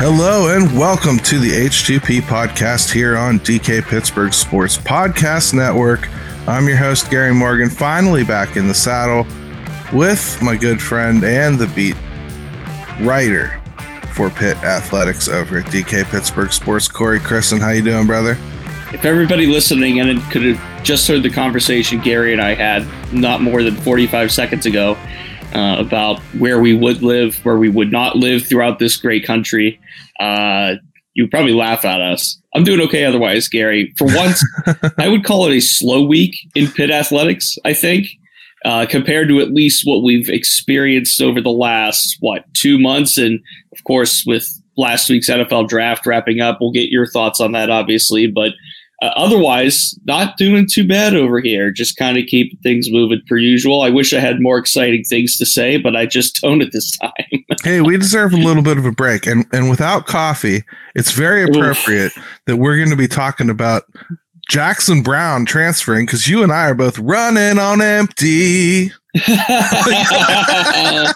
Hello and welcome to the H2P podcast here on DK Pittsburgh Sports Podcast Network. I'm your host, Gary Morgan, finally back in the saddle with my good friend and the beat writer for Pitt Athletics over at DK Pittsburgh Sports, Corey Crisan. How you doing, brother? If everybody listening and could have just heard the conversation Gary and I had not more than 45 seconds ago, uh, about where we would live, where we would not live throughout this great country. Uh, you probably laugh at us. I'm doing okay otherwise, Gary. For once, I would call it a slow week in Pitt athletics, I think, uh, compared to at least what we've experienced over the last, what, two months. And of course, with last week's NFL draft wrapping up, we'll get your thoughts on that, obviously. But uh, otherwise, not doing too bad over here. Just kind of keep things moving per usual. I wish I had more exciting things to say, but I just don't at this time. hey, we deserve a little bit of a break, and and without coffee, it's very appropriate Oof. that we're going to be talking about Jackson Brown transferring because you and I are both running on empty.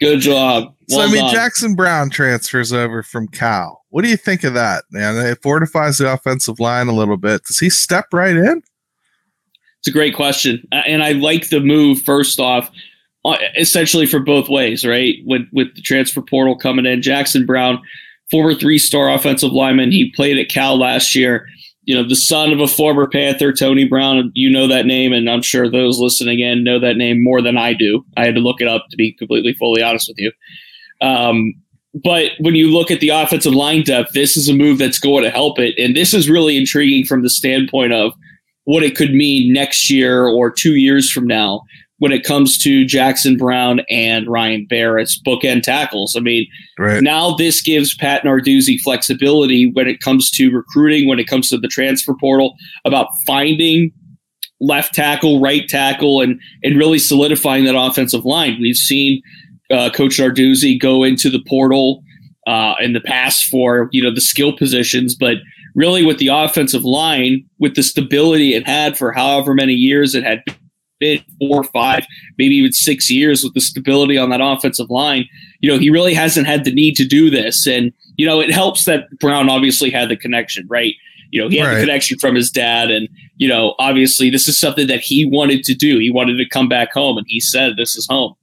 Good job. Well so I mean, done. Jackson Brown transfers over from Cal. What do you think of that, man? It fortifies the offensive line a little bit. Does he step right in? It's a great question, and I like the move. First off, uh, essentially for both ways, right? With with the transfer portal coming in, Jackson Brown, former three star offensive lineman, he played at Cal last year you know, the son of a former Panther, Tony Brown. You know that name, and I'm sure those listening in know that name more than I do. I had to look it up to be completely fully honest with you. Um, but when you look at the offensive line depth, this is a move that's going to help it. And this is really intriguing from the standpoint of what it could mean next year or two years from now when it comes to Jackson Brown and Ryan Barrett's bookend tackles. I mean, right. now this gives Pat Narduzzi flexibility when it comes to recruiting, when it comes to the transfer portal, about finding left tackle, right tackle, and and really solidifying that offensive line. We've seen uh, Coach Narduzzi go into the portal uh, in the past for you know the skill positions, but really with the offensive line, with the stability it had for however many years it had been four, five, maybe even six years with the stability on that offensive line. You know, he really hasn't had the need to do this. And, you know, it helps that Brown obviously had the connection, right? You know, he had right. the connection from his dad. And, you know, obviously this is something that he wanted to do. He wanted to come back home and he said, this is home.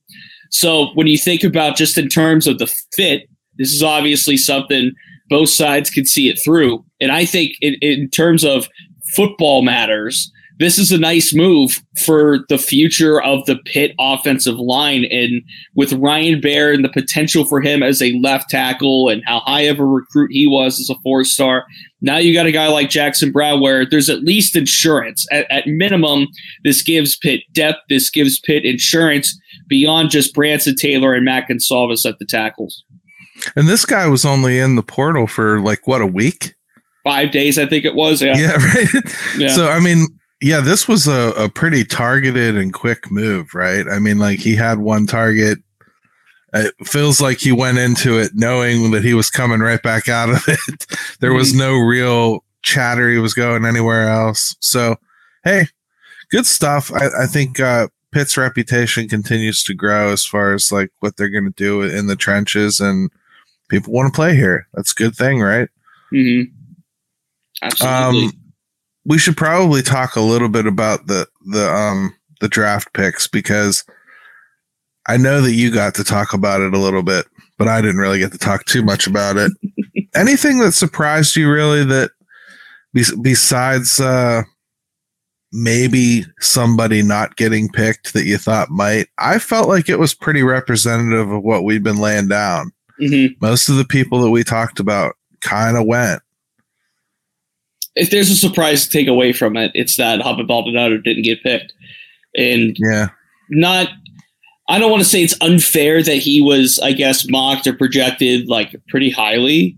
So when you think about just in terms of the fit, this is obviously something both sides can see it through. And I think in, in terms of football matters, this is a nice move for the future of the Pitt offensive line. And with Ryan Baer and the potential for him as a left tackle and how high of a recruit he was as a four star, now you got a guy like Jackson Brown where there's at least insurance. At, at minimum, this gives Pitt depth, this gives Pitt insurance beyond just Branson Taylor and Matt Goncalves at the tackles. And this guy was only in the portal for like what a week? Five days, I think it was. Yeah. Yeah. Right. Yeah. So, I mean, yeah, this was a, a pretty targeted and quick move, right? I mean, like he had one target. It feels like he went into it knowing that he was coming right back out of it. there was mm-hmm. no real chatter he was going anywhere else. So, hey, good stuff. I, I think uh, Pitt's reputation continues to grow as far as like what they're going to do in the trenches, and people want to play here. That's a good thing, right? Mm-hmm. Absolutely. Um, we should probably talk a little bit about the the um the draft picks because I know that you got to talk about it a little bit, but I didn't really get to talk too much about it. Anything that surprised you really that besides uh maybe somebody not getting picked that you thought might. I felt like it was pretty representative of what we've been laying down. Mm-hmm. Most of the people that we talked about kind of went if there's a surprise to take away from it, it's that Haba Baldonado didn't get picked. And yeah, not I don't want to say it's unfair that he was, I guess, mocked or projected like pretty highly.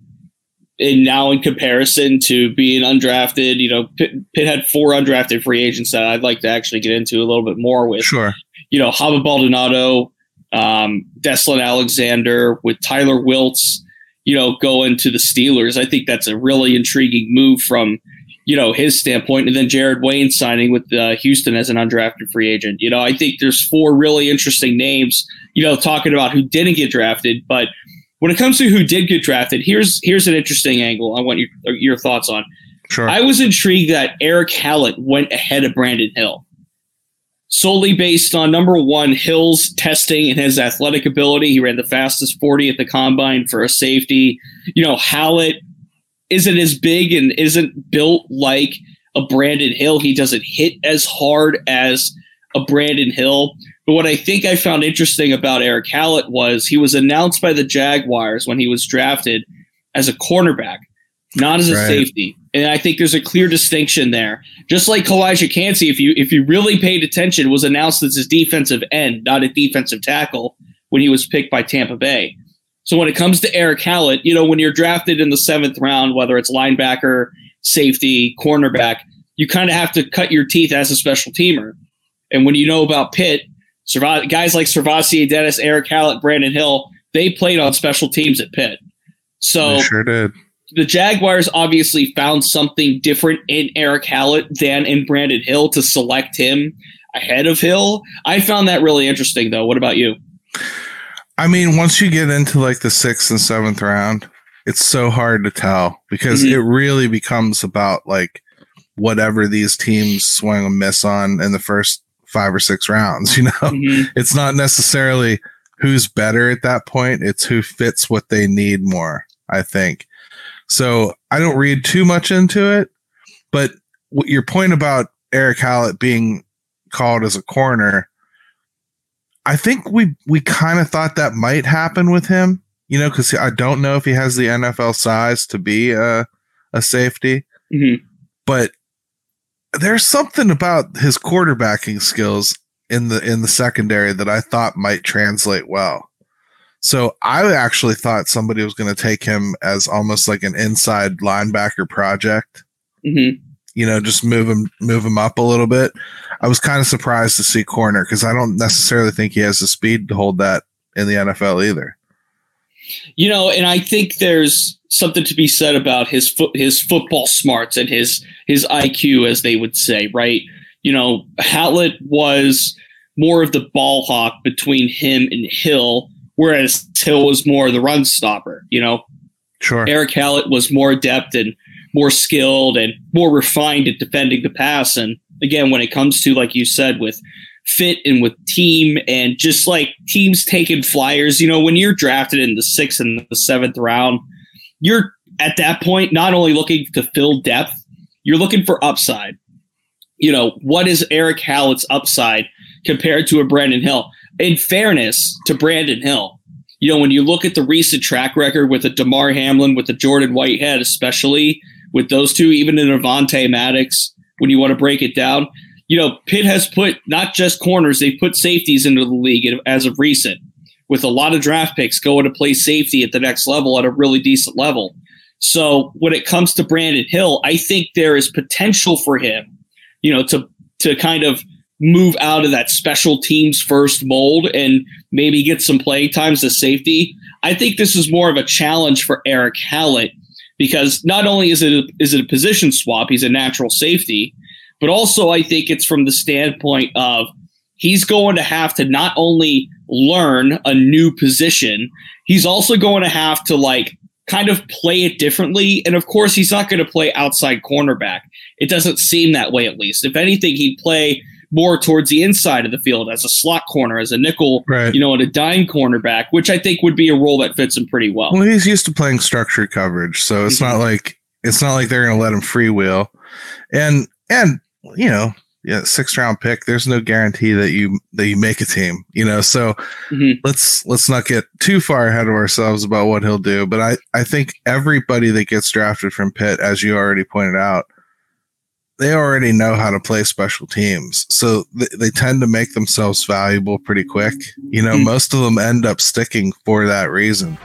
And now, in comparison to being undrafted, you know, Pitt, Pitt had four undrafted free agents that I'd like to actually get into a little bit more with. Sure. You know, Haba Baldonado, um, Deslin Alexander, with Tyler Wiltz, you know, going to the Steelers. I think that's a really intriguing move from, you know, his standpoint. And then Jared Wayne signing with uh, Houston as an undrafted free agent. You know, I think there's four really interesting names, you know, talking about who didn't get drafted. But when it comes to who did get drafted, here's here's an interesting angle. I want your your thoughts on. Sure. I was intrigued that Erick Hallett went ahead of Brandon Hill, solely based on number one Hill's testing and his athletic ability. He ran the fastest forty at the combine for a safety. You know, Hallett isn't as big and isn't built like a Brandon Hill. He doesn't hit as hard as a Brandon Hill. But what I think I found interesting about Erick Hallett was he was announced by the Jaguars when he was drafted as a cornerback, not as a right. safety. And I think there's a clear distinction there. Just like Calijah Kancey, if you if you really paid attention, was announced as his defensive end, not a defensive tackle, when he was picked by Tampa Bay. So when it comes to Erick Hallett, you know, when you're drafted in the seventh round, whether it's linebacker, safety, cornerback, you kind of have to cut your teeth as a special teamer. And when you know about Pitt, guys like SirVocea, Dennis, Erick Hallett, Brandon Hill, they played on special teams at Pitt. So they sure did. The Jaguars obviously found something different in Erick Hallett than in Brandon Hill to select him ahead of Hill. I found that really interesting, though. What about you? I mean, once you get into like the sixth and seventh round, it's so hard to tell because mm-hmm. it really becomes about like whatever these teams swing a miss on in the first five or six rounds. You know, mm-hmm. it's not necessarily who's better at that point. It's who fits what they need more, I think. So I don't read too much into it, but your point about Erick Hallett being called as a corner, I think we we kind of thought that might happen with him, you know, because I don't know if he has the NFL size to be a a safety, mm-hmm. but there's something about his quarterbacking skills in the in the secondary that I thought might translate well. So I actually thought somebody was going to take him as almost like an inside linebacker project. Mm-hmm. You know, just move him move him up a little bit. I was kind of surprised to see corner because I don't necessarily think he has the speed to hold that in the NFL either. You know, and I think there's something to be said about his foot his football smarts and his his IQ, as they would say, right? You know, Hallett was more of the ball hawk between him and Hill, whereas Hill was more the run stopper. You know, sure. Erick Hallett was more adept and more skilled and more refined at defending the pass. And again, when it comes to like you said with fit and with team and just like teams taking flyers, you know, when you're drafted in the sixth and the seventh round, you're at that point not only looking to fill depth, you're looking for upside. You know, what is Erick Hallett's upside compared to a Brandon Hill? In fairness to Brandon Hill, you know, when you look at the recent track record with a Damar Hamlin, with the Jordan Whitehead, especially with those two, even in Avante Maddox, when you want to break it down, you know, Pitt has put not just corners, they've put safeties into the league as of recent, with a lot of draft picks going to play safety at the next level at a really decent level. So when it comes to Brandon Hill, I think there is potential for him, you know, to to kind of move out of that special teams first mold and maybe get some playing times as safety. I think this is more of a challenge for Erick Hallett because not only is it a, is it a position swap, he's a natural safety, but also, I think it's from the standpoint of he's going to have to not only learn a new position, he's also going to have to like kind of play it differently. And of course, he's not going to play outside cornerback. It doesn't seem that way, at least. If anything, he'd play more towards the inside of the field as a slot corner, as a nickel, right. you know, and a dime cornerback, which I think would be a role that fits him pretty well. Well, he's used to playing structured coverage, so it's mm-hmm. not like it's not like they're going to let him freewheel. And and you know, yeah, sixth round pick. There's no guarantee that you that you make a team, you know. So mm-hmm. let's let's not get too far ahead of ourselves about what he'll do. But I I think everybody that gets drafted from Pitt, as you already pointed out, they already know how to play special teams, so th- they tend to make themselves valuable pretty quick. You know, mm-hmm. most of them end up sticking for that reason.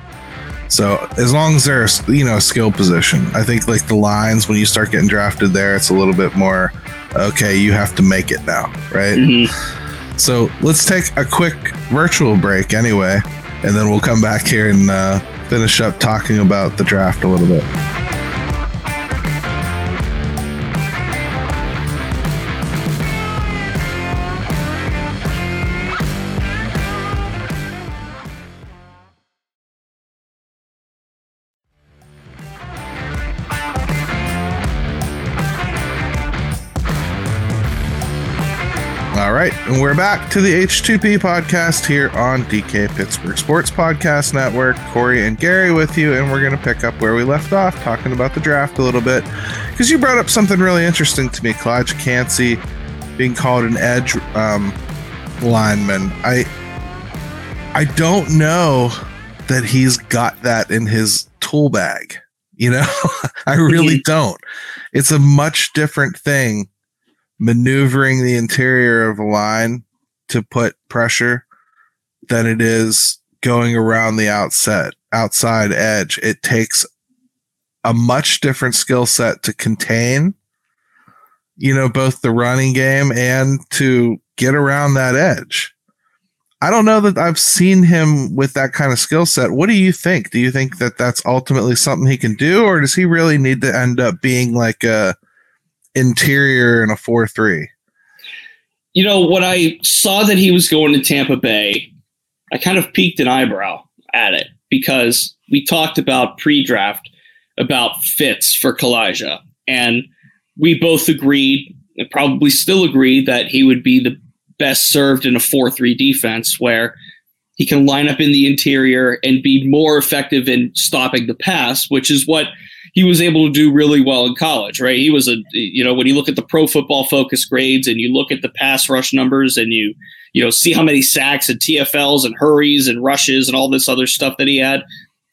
So as long as they're you know skill position, I think like the lines when you start getting drafted there, it's a little bit more okay, you have to make it now, right? Mm-hmm. So let's take a quick virtual break anyway, and then we'll come back here and uh, finish up talking about the draft a little bit. We're back to the H2P podcast here on DK Pittsburgh Sports Podcast Network. Corey and Gary with you, and we're going to pick up where we left off, talking about the draft a little bit. Because you brought up something really interesting to me, Calijah Kancey being called an edge um, lineman. I I don't know that he's got that in his tool bag. You know, I really don't. It's a much different thing maneuvering the interior of a line to put pressure than it is going around the outset outside edge. It takes a much different skill set to contain, you know, both the running game and to get around that edge. I don't know that I've seen him with that kind of skill set. What do you think? Do you think that that's ultimately something he can do, or does he really need to end up being like a interior in a four three? You know, when I saw that he was going to Tampa Bay, I kind of peeked an eyebrow at it because we talked about pre-draft about fits for Calijah, and we both agreed, and probably still agree, that he would be the best served in a 4 3 defense where he can line up in the interior and be more effective in stopping the pass, which is what he was able to do really well in college, right? He was a, you know, when you look at the pro football focus grades and you look at the pass rush numbers and you, you know, see how many sacks and TFLs and hurries and rushes and all this other stuff that he had,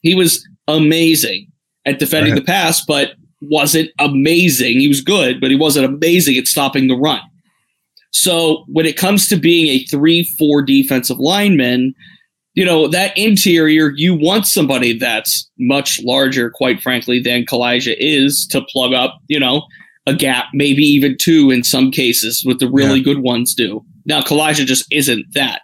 he was amazing at defending right. the pass, but wasn't amazing. He was good, but he wasn't amazing at stopping the run. So when it comes to being a 3 4 defensive lineman, you know, that interior, you want somebody that's much larger, quite frankly, than Calijah is to plug up, you know, a gap, maybe even two in some cases, what the really yeah. good ones do. Now, Calijah just isn't that.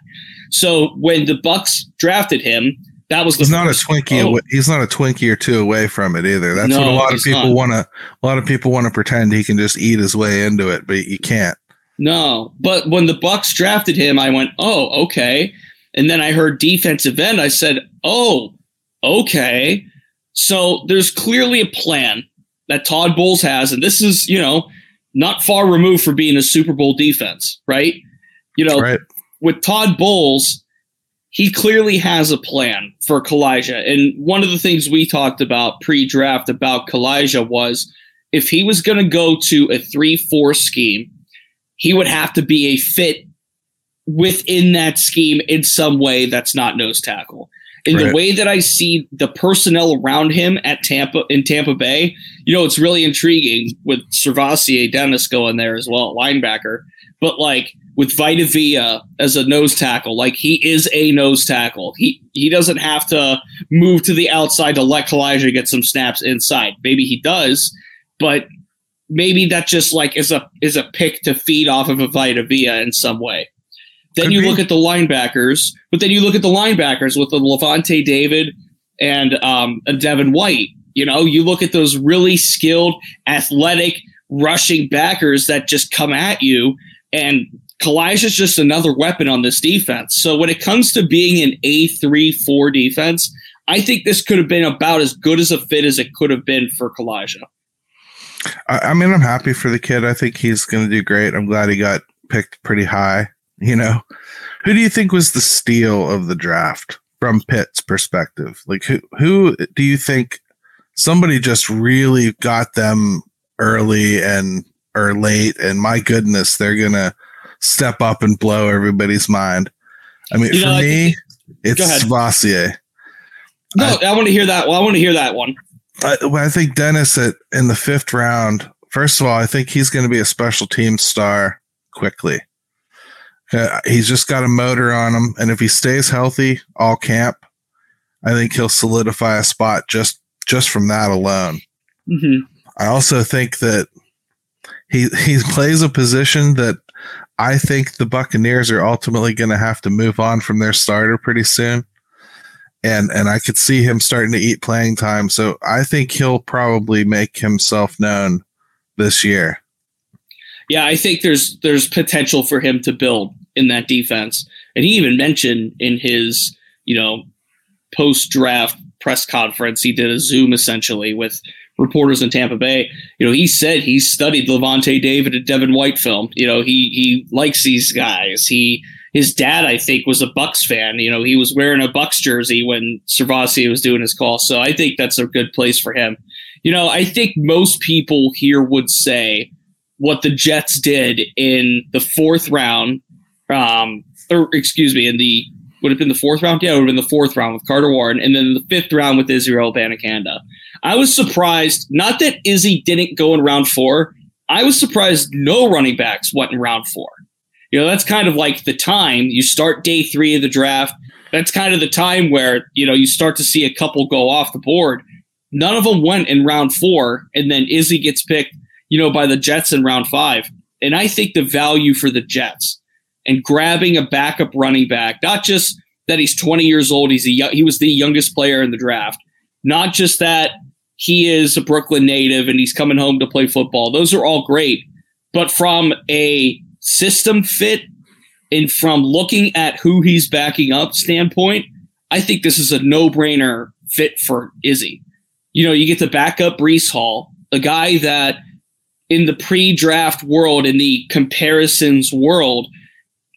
So when the Bucs drafted him, that was he's not a Twinkie. Oh. Away, he's not a Twinkie or two away from it either. That's no, what a lot of people want to. A lot of people want to pretend he can just eat his way into it, but you can't. No, but when the Bucs drafted him, I went, "Oh, okay." And then I heard defensive end. I said, "Oh, okay." So there's clearly a plan that Todd Bowles has, and this is, you know, not far removed from being a Super Bowl defense, right? You know, right. with Todd Bowles, he clearly has a plan for Calijah. And one of the things we talked about pre-draft about Calijah was if he was going to go to a 3-4 scheme he would have to be a fit within that scheme in some way that's not nose tackle. In right. the way that I see the personnel around him at Tampa in Tampa Bay, you know, it's really intriguing with SirVocea Dennis going there as well, linebacker. But like with Vita Vea as a nose tackle, like he is a nose tackle. He he doesn't have to move to the outside to let Calijah get some snaps inside. Maybe he does, but maybe that just like is a is a pick to feed off of a Vita Vea in some way. Then Could you be. look at the linebackers, but then you look at the linebackers with the Lavonte David and um, and Devin White. You know, you look at those really skilled, athletic, rushing backers that just come at you, and is just another weapon on this defense. So when it comes to being an A three four defense, I think this could have been about as good as a fit as it could have been for Calijah. I, I mean, I'm happy for the kid. I think he's going to do great. I'm glad he got picked pretty high. You know, who do you think was the steal of the draft from Pitt's perspective? Like, who who do you think somebody just really got them early and or late? And my goodness, they're gonna step up and blow everybody's mind. I mean, you for know, me, it's SirVocea. No, I, I want to hear that. Well, I want to hear that one. I, I think Dennis at in the fifth round. First of all, I think he's going to be a special team star quickly. Uh, he's just got a motor on him, and if he stays healthy all camp, I think he'll solidify a spot just just from that alone. Mm-hmm. I also think that he he plays a position that I think the Buccaneers are ultimately going to have to move on from their starter pretty soon and and I could see him starting to eat playing time. So I think he'll probably make himself known this year. Yeah, I think there's there's potential for him to build in that defense. And he even mentioned in his, you know, post draft press conference, he did a Zoom essentially with reporters in Tampa Bay. You know, he said he studied Lavonte David and Devin White film. You know, he he likes these guys. He his dad, I think, was a Bucs fan. You know, he was wearing a Bucs jersey when SirVocea was doing his call. So I think that's a good place for him. You know, I think most people here would say what the Jets did in the fourth round, um, excuse me, in the would have been the fourth round. Yeah, it would have been the fourth round with Carter Warren, and then the fifth round with Israel Abanikanda. I was surprised, not that Izzy didn't go in round four. I was surprised no running backs went in round four you know, that's kind of like the time you start day three of the draft. That's kind of the time where, you know, you start to see a couple go off the board. None of them went in round four, and then Izzy gets picked, you know, by the Jets in round five. And I think the value for the Jets and grabbing a backup running back, not just that he's 20 years old, he's a, he was the youngest player in the draft, not just that he is a Brooklyn native and he's coming home to play football. Those are all great. But from a system fit and from looking at who he's backing up standpoint, I think this is a no brainer fit for Izzy. You know, you get to back up Breece Hall, a guy that in the pre draft world, in the comparisons world,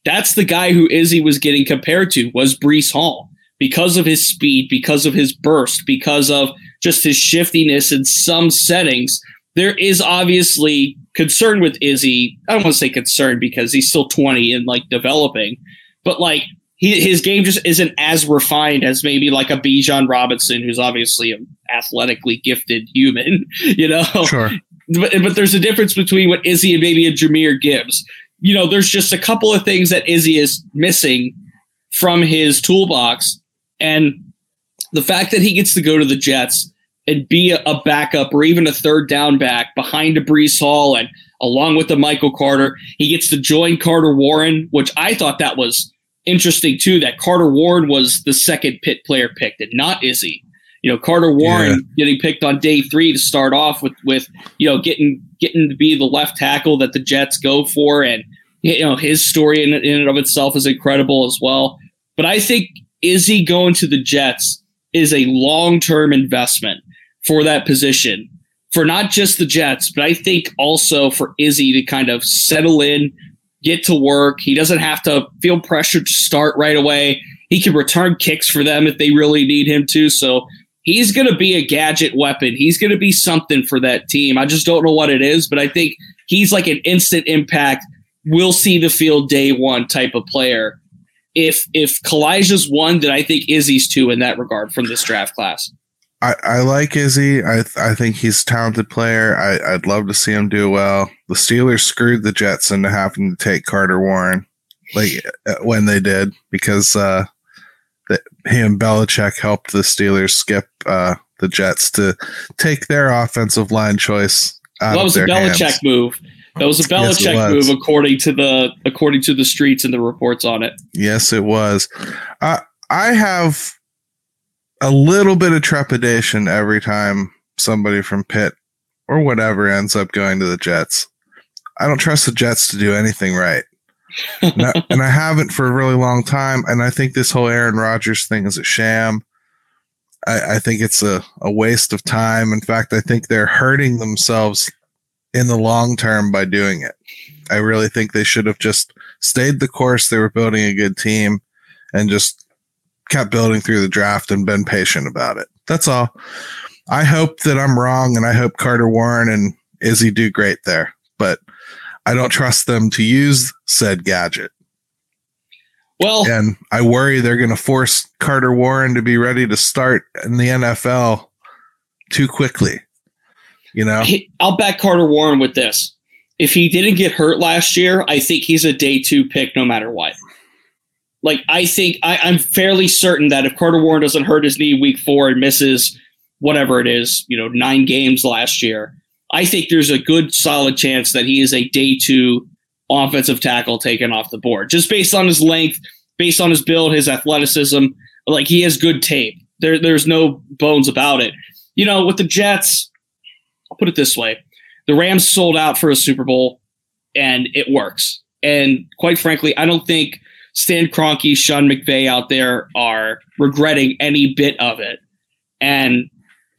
that's the guy who Izzy was getting compared to was Breece Hall because of his speed, because of his burst, because of just his shiftiness in some settings. There is obviously concern with Izzy. I don't want to say concern because he's still 20 and like developing, but like he, his game just isn't as refined as maybe like a Bijan Robinson, who's obviously an athletically gifted human, you know? Sure. But, but there's a difference between what Izzy and maybe a Jahmyr Gibbs. You know, there's just a couple of things that Izzy is missing from his toolbox. And the fact that he gets to go to the Jets and be a, backup or even a third down back behind a Breece Hall and along with the Michael Carter. He gets to join Carter Warren, which I thought that was interesting too. That Carter Warren was the second Pitt player picked and not Izzy. You know, Carter Warren yeah. getting picked on day three to start off with with you know getting getting to be the left tackle that the Jets go for, and you know his story in, in and of itself is incredible as well. But I think Izzy going to the Jets is a long term investment for that position for not just the Jets, but I think also for Izzy to kind of settle in, get to work. He doesn't have to feel pressured to start right away. He can return kicks for them if they really need him to. So he's going to be a gadget weapon. He's going to be something for that team. I just don't know what it is, but I think he's like an instant impact. We'll see the field day one type of player. If if Calijah's one, then I think Izzy's two in that regard from this draft class. I, I like Izzy. I I think he's a talented player. I, I'd love to see him do well. The Steelers screwed the Jets into having to take Carter Warren, like uh, when they did, because uh, that he and Belichick helped the Steelers skip uh, the Jets to take their offensive line choice. Out well, that was a Belichick hands. move. That was a Belichick yes, move, according to the according to the streets and the reports on it. Yes, it was. Uh, I have a little bit of trepidation every time somebody from Pitt or whatever ends up going to the Jets. I don't trust the Jets to do anything right. And, I, and, I, haven't for a really long time. And I think this whole Aaron Rodgers thing is a sham. I, I think it's a, a waste of time. In fact, I think they're hurting themselves in the long term by doing it. I really think they should have just stayed the course. They were building a good team and just kept building through the draft and been patient about it. That's all. I hope that I'm wrong and I hope Carter Warren and Izzy do great there, but I don't trust them to use said gadget. Well, and I worry they're going to force Carter Warren to be ready to start in the NFL too quickly. You know, I'll back Carter Warren with this. If he didn't get hurt last year, I think he's a day two pick no matter what like I think I, I'm fairly certain that if Carter Warren doesn't hurt his knee week four and misses whatever it is, you know, nine games last year, I think there's a good solid chance that he is a day two offensive tackle taken off the board. Just based on his length, based on his build, his athleticism, like he has good tape. There, there's no bones about it. You know, with the Jets, I'll put it this way. The Rams sold out for a Super Bowl and it works. And quite frankly, I don't think Stan Kroenke, Sean McVay out there are regretting any bit of it. And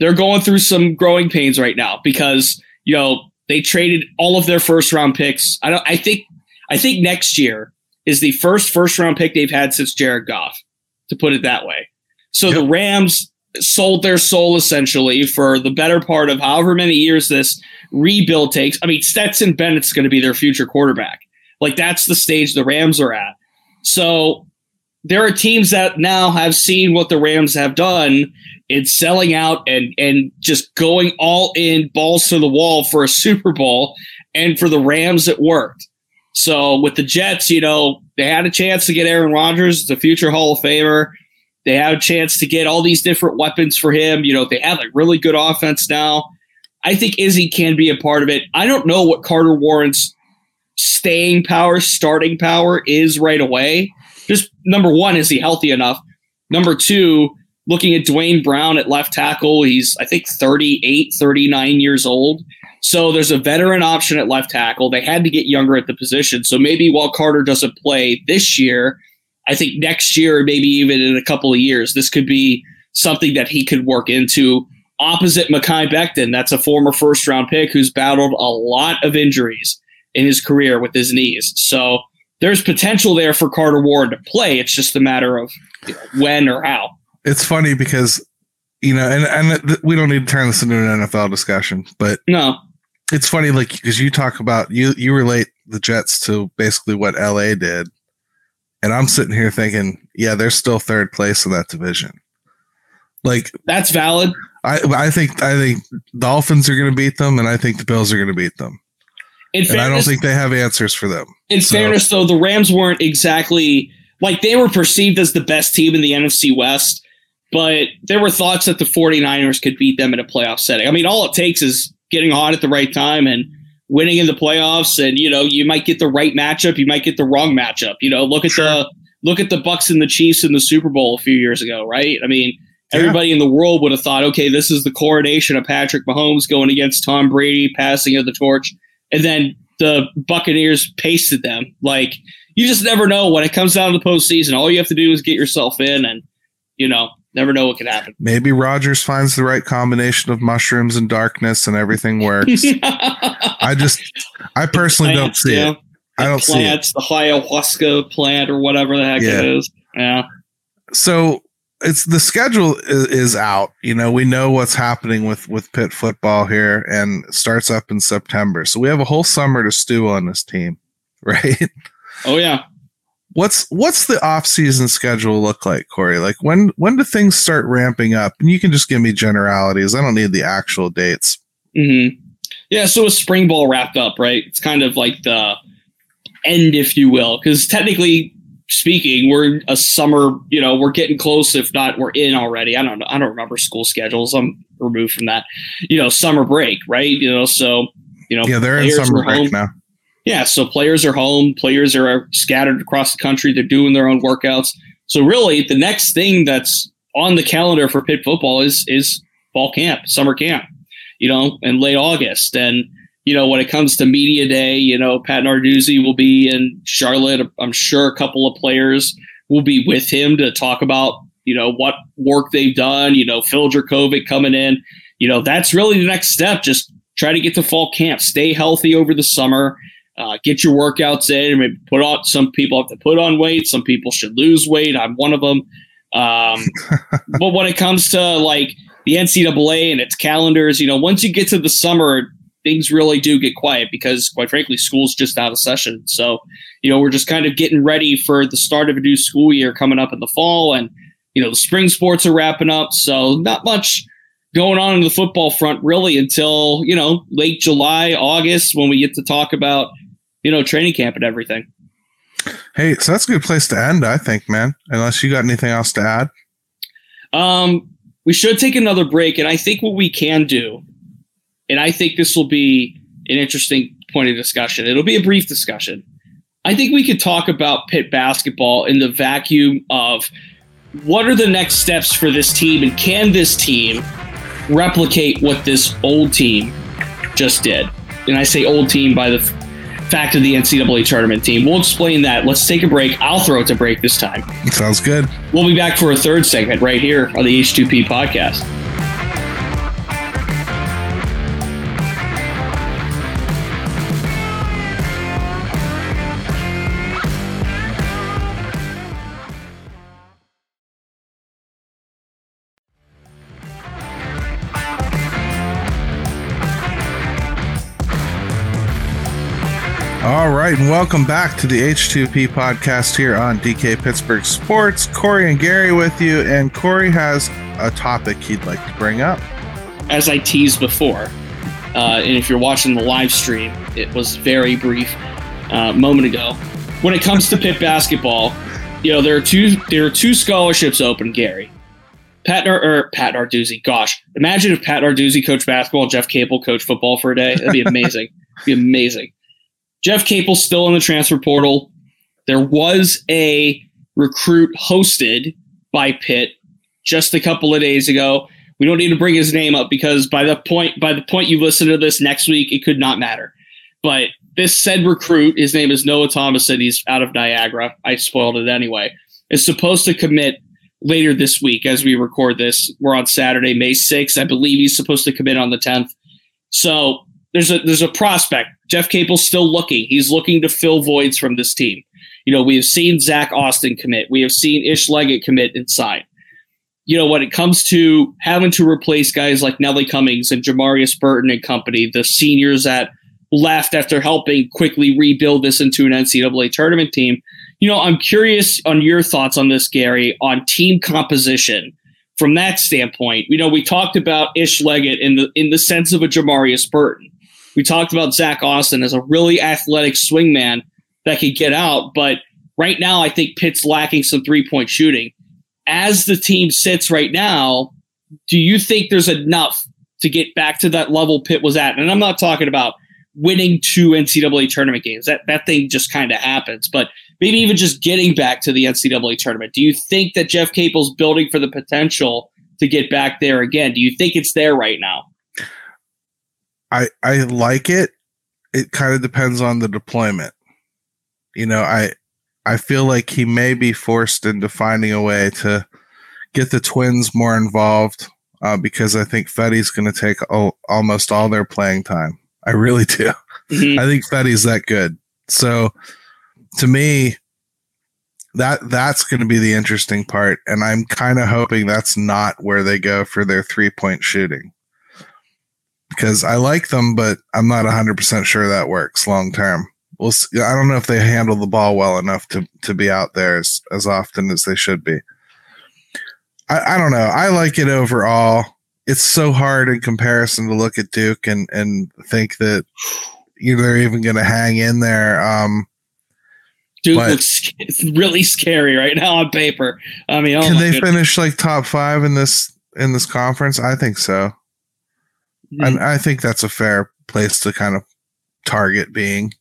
they're going through some growing pains right now because you know they traded all of their first round picks. I don't. I think. I think next year is the first first round pick they've had since Jared Goff, to put it that way. So yep. the Rams sold their soul essentially for the better part of however many years this rebuild takes. I mean, Stetson Bennett's going to be their future quarterback. Like that's the stage the Rams are at. So there are teams that now have seen what the Rams have done in selling out and and just going all in balls to the wall for a Super Bowl. And for the Rams, it worked. So with the Jets, you know, they had a chance to get Aaron Rodgers, the future Hall of Famer. They had a chance to get all these different weapons for him. You know, they have a really good offense now. I think Izzy can be a part of it. I don't know what Carter Warren's staying power, starting power is right away. Just number one, is he healthy enough? Number two, looking at Duane Brown at left tackle, he's, I think, 38, 39 years old. So there's a veteran option at left tackle. They had to get younger at the position. So maybe while Carter doesn't play this year, I think next year, maybe even in a couple of years, this could be something that he could work into opposite Mekhi Becton. That's a former first round pick who's battled a lot of injuries in his career with his knees. So there's potential there for Carter Ward to play. It's just a matter of you know, when or how. It's funny because you know, and and we don't need to turn this into an NFL discussion, but no, it's funny like because you talk about you you relate the Jets to basically what LA did, and I'm sitting here thinking, yeah, they're still third place in that division. Like that's valid. I I think I think Dolphins are going to beat them, and I think the Bills are going to beat them. In and fairness, I don't think they have answers for them. In so. fairness, though, the Rams weren't exactly like they were perceived as the best team in the NFC West, but there were thoughts that the 49ers could beat them in a playoff setting. I mean, all it takes is getting hot at the right time and winning in the playoffs and you know, you might get the right matchup, you might get the wrong matchup. You know, look at sure. the look at the Bucs and the Chiefs in the Super Bowl a few years ago, right? I mean, everybody yeah. in the world would have thought, okay, this is the coronation of Patrick Mahomes going against Tom Brady, passing of the torch and then the Buccaneers pasted them. Like you just never know when it comes down to the postseason. All you have to do is get yourself in, and you know, never know what can happen. Maybe Rodgers finds the right combination of mushrooms and darkness, and everything works. I just, I personally plants, don't see yeah. it. I don't plants, see it. The ayahuasca plant or whatever the heck yeah. it is. Yeah. So it's the schedule is, is, out. You know, we know what's happening with with Pitt football here, and starts up in September. So we have a whole summer to stew on this team, right? Oh yeah. What's what's the off season schedule look like, Corey? Like when when do things start ramping up? And you can just give me generalities. I don't need the actual dates. Mm-hmm. Yeah. So a spring ball wrapped up, right? It's kind of like the end, if you will, because technically speaking, we're a summer, you know, we're getting close. If not, we're in already. I don't know. I don't remember school schedules. I'm removed from that. You know, summer break, right? You know, so you know, yeah, they're in summer break home. now. Yeah, so players are home. Players are scattered across the country. They're doing their own workouts. So really, the next thing that's on the calendar for Pitt football is is fall camp, summer camp. You know, in late August, and you know, when it comes to media day, you know, Pat Narduzzi will be in Charlotte. I'm sure a couple of players will be with him to talk about, you know, what work they've done. You know, Phil Jurkovec coming in. You know, that's really the next step. Just try to get to fall camp, stay healthy over the summer, uh, get your workouts in. Maybe put on. Some people have to put on weight. Some people should lose weight. I'm one of them. Um, but when it comes to like the NCAA and its calendars, you know, once you get to the summer, things really do get quiet because, quite frankly, school's just out of session. So, you know, we're just kind of getting ready for the start of a new school year coming up in the fall, and you know, the spring sports are wrapping up. So, not much going on in the football front really until you know late July, August when we get to talk about you know training camp and everything. Hey, so that's a good place to end, I think, man. Unless you got anything else to add. Um, we should take another break, and I think what we can do and I think this will be an interesting point of discussion. It'll be a brief discussion. I think we could talk about Pitt basketball in the vacuum of what are the next steps for this team, and can this team replicate what this old team just did? And I say old team by the fact of the NCAA tournament team. We'll explain that. Let's take a break. I'll throw it to break this time. Sounds good. We'll be back for a third segment right here on the H2P podcast. Right, and welcome back to the H2P podcast here on DK Pittsburgh Sports. Corey and Gary with you, and Corey has a topic he'd like to bring up. As I teased before, uh, and if you're watching the live stream, it was very brief uh, moment ago. When it comes to Pitt basketball, you know there are two there are two scholarships open. Gary, Pat Nar- or Pat Narduzzi. Gosh, imagine if Pat Narduzzi coached basketball, Jeff Capel coached football for a day. That'd be amazing. be amazing. Jeff Capel's still in the transfer portal. There was a recruit hosted by Pitt just a couple of days ago. We don't need to bring his name up because by the point by the point you listen to this next week, it could not matter. But this said recruit, his name is Noah Thomas, and he's out of Niagara. I spoiled it anyway. Is supposed to commit later this week as we record this. We're on Saturday, May 6th. I believe he's supposed to commit on the 10th. So there's a there's a prospect. Jeff Capel's still looking. He's looking to fill voids from this team. You know, we have seen Zach Austin commit. We have seen Ish Leggett commit sign. You know, when it comes to having to replace guys like Nelly Cummings and Jamarius Burton and company, the seniors that left after helping quickly rebuild this into an NCAA tournament team, you know, I'm curious on your thoughts on this, Gary, on team composition from that standpoint. You know, we talked about Ish Leggett in the in the sense of a Jamarius Burton. We talked about Zach Austin as a really athletic swingman that could get out, but right now I think Pitt's lacking some three point shooting. As the team sits right now, do you think there's enough to get back to that level Pitt was at? And I'm not talking about winning two NCAA tournament games. That that thing just kind of happens. But maybe even just getting back to the NCAA tournament. Do you think that Jeff Capel's building for the potential to get back there again? Do you think it's there right now? I I like it. It kind of depends on the deployment. You know, I I feel like he may be forced into finding a way to get the twins more involved uh, because I think Fetty's going to take almost all their playing time. I really do. Mm-hmm. I think Fetty's that good. So to me, that that's going to be the interesting part, and I'm kind of hoping that's not where they go for their three point shooting because I like them, but I'm not 100% sure that works long term. We'll see. I don't know if they handle the ball well enough to, to be out there as, as often as they should be. I, I don't know. I like it overall. It's so hard in comparison to look at Duke and, and think that you know, they're even going to hang in there. Um, Duke but, looks really scary right now on paper. I mean, oh can they goodness. finish like top five in this in this conference? I think so. Mm-hmm. And I think that's a fair place to kind of target being.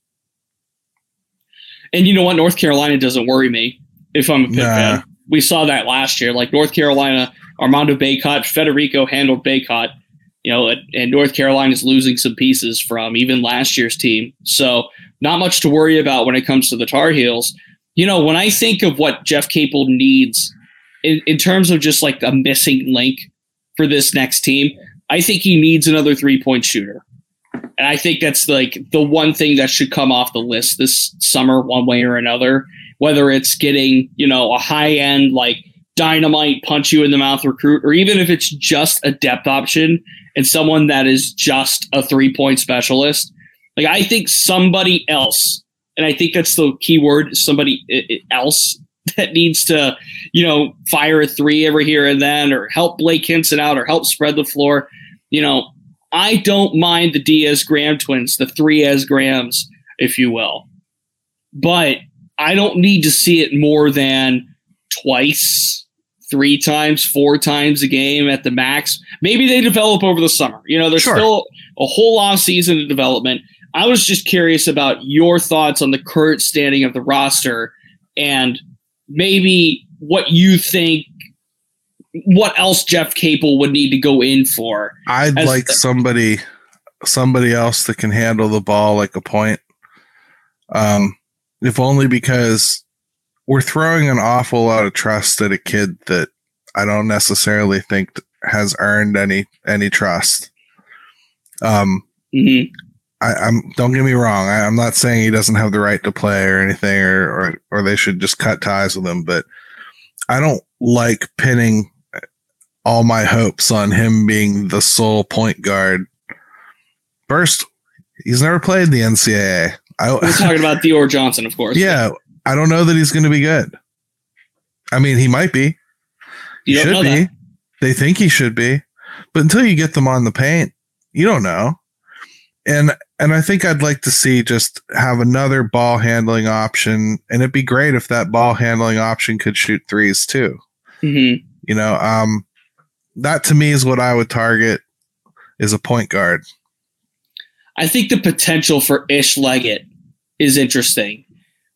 And you know what? North Carolina doesn't worry me if I'm a Pitt nah. fan. We saw that last year. Like North Carolina, Armando Bacot, Federiko handled Bacot, you know, and North Carolina is losing some pieces from even last year's team. So not much to worry about when it comes to the Tar Heels. You know, when I think of what Jeff Capel needs in, in terms of just like a missing link for this next team, I think he needs another three point shooter. And I think that's like the one thing that should come off the list this summer, one way or another. Whether it's getting, you know, a high end, like dynamite punch you in the mouth recruit, or even if it's just a depth option and someone that is just a three point specialist. Like, I think somebody else, and I think that's the key word, somebody else that needs to, you know, fire a three every here and then, or help Blake Hinson out, or help spread the floor. You know, I don't mind the Diaz Graham twins, the three as Grahams, if you will, but I don't need to see it more than twice, three times, four times a game at the max. Maybe they develop over the summer. You know, there's sure. still a whole off season of development. I was just curious about your thoughts on the current standing of the roster and maybe what you think what else Jeff Capel would need to go in for. I'd like the- somebody somebody else that can handle the ball like a point. Um, if only because we're throwing an awful lot of trust at a kid that I don't necessarily think has earned any any trust. Um, mm-hmm. I, am don't get me wrong. I, am not saying he doesn't have the right to play or anything, or, or or they should just cut ties with him. But I don't like pinning all my hopes on him being the sole point guard. First, he's never played the NCAA. I, We're talking about Dior Johnson, of course. yeah, I don't know that he's going to be good. I mean, he might be. He should be. that. They think he should be, but until you get them on the paint, you don't know. And and I think I'd like to see just have another ball handling option, and it'd be great if that ball handling option could shoot threes too. Mhm. You know, um, that to me is what I would target is a point guard. I think the potential for Ish Leggett is interesting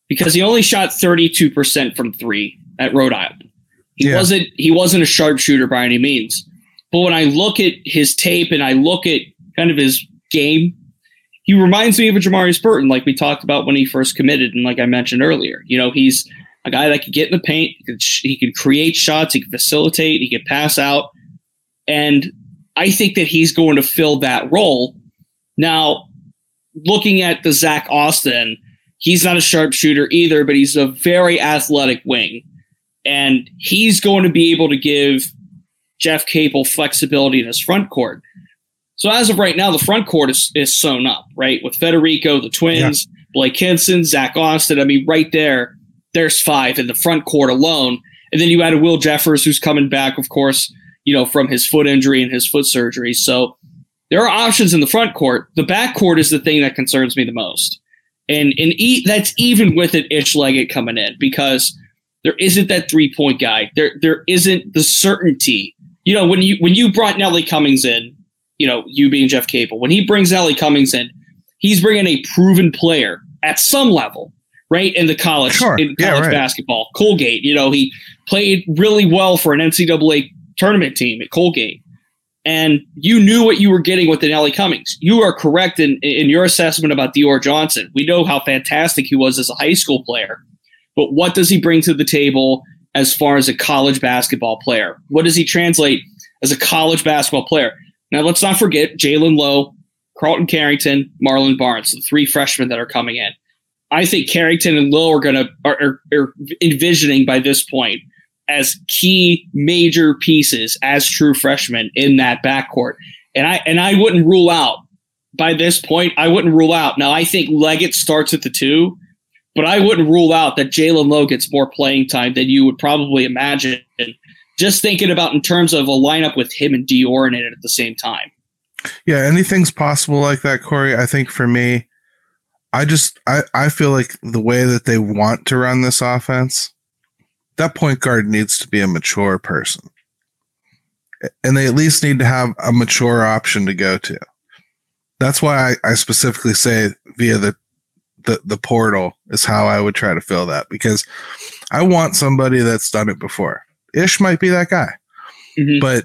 because he only shot 32% from three at Rhode Island. He Yeah. wasn't he wasn't a sharpshooter by any means. But when I look at his tape and I look at kind of his game, he reminds me of a Jamarius Burton, like we talked about when he first committed, and like I mentioned earlier. You know, he's a guy that could get in the paint, he could, sh- he could create shots, he could facilitate, he could pass out, and I think that he's going to fill that role. Now, looking at the Zach Austin, he's not a sharpshooter either, but he's a very athletic wing. And he's going to be able to give Jeff Capel flexibility in his front court. So as of right now, the front court is, is sewn up, right? With Federiko, the twins, Blake Hinson, Zach Austin. I mean, right there, there's five in the front court alone. And then you add a Will Jeffress who's coming back, of course, you know, from his foot injury and his foot surgery. So there are options in the front court. The back court is the thing that concerns me the most. And and e- that's even with an Ish Leggett coming in because there isn't that three point guy. There there isn't the certainty. You know, when you when you brought Nelly Cummings in, you know, you being Jeff Capel, when he brings Nelly Cummings in, he's bringing a proven player at some level, right? In the college, Sure. in Yeah, college right. basketball. Colgate, you know, he played really well for an NCAA tournament team at Colgate. And you knew what you were getting with Nelly Cummings. You are correct in, in your assessment about Dior Johnson. We know how fantastic he was as a high school player. But what does he bring to the table as far as a college basketball player? What does he translate as a college basketball player? Now, let's not forget Jaland Lowe, Carlton Carrington, Marlon Barnes, the three freshmen that are coming in. I think Carrington and Lowe are going to are, are envisioning by this point as key major pieces as true freshmen in that backcourt. And I and I wouldn't rule out by this point. I wouldn't rule out. Now I think Leggett starts at the two, but I wouldn't rule out that Jaland Lowe gets more playing time than you would probably imagine. Just thinking about in terms of a lineup with him and Dior in it at the same time. Yeah, anything's possible like that, Corey. I think for me, I just I, I feel like the way that they want to run this offense, that point guard needs to be a mature person. And they at least need to have a mature option to go to. That's why I, I specifically say via the, the the portal is how I would try to fill that because I want somebody that's done it before. Ish might be that guy Mhm. but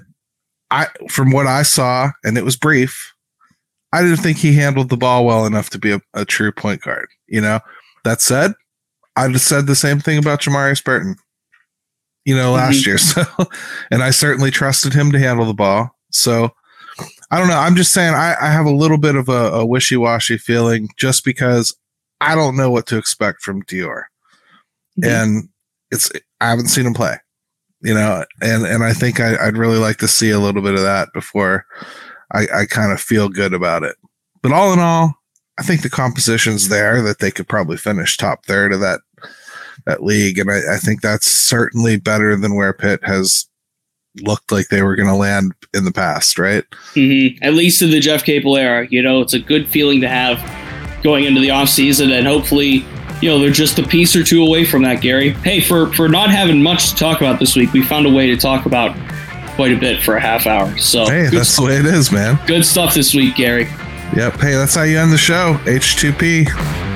I from what I saw, and it was brief, I didn't think he handled the ball well enough to be a, a true point guard. You know, that said, I've said the same thing about Jamarius Burton. You know, last Mhm. year, so and I certainly trusted him to handle the ball. So I don't know. I'm just saying I, I have a little bit of a, a wishy washy feeling just because I don't know what to expect from Dior, and it's I haven't seen him play you know and and i think I, i'd really like to see a little bit of that before i i kind of feel good about it but all in all i think the composition's there that they could probably finish top third of that that league and i, I think that's certainly better than where pitt has looked like they were going to land in the past right hmm At least in the Jeff Capel era, you know, it's a good feeling to have going into the offseason and hopefully, you know, they're just a piece or two away from that, Gary. Hey, for for not having much to talk about this week, we found a way to talk about quite a bit for a half hour. So hey that's the way it is man good stuff this week, Gary. yep hey that's how you end the show h2p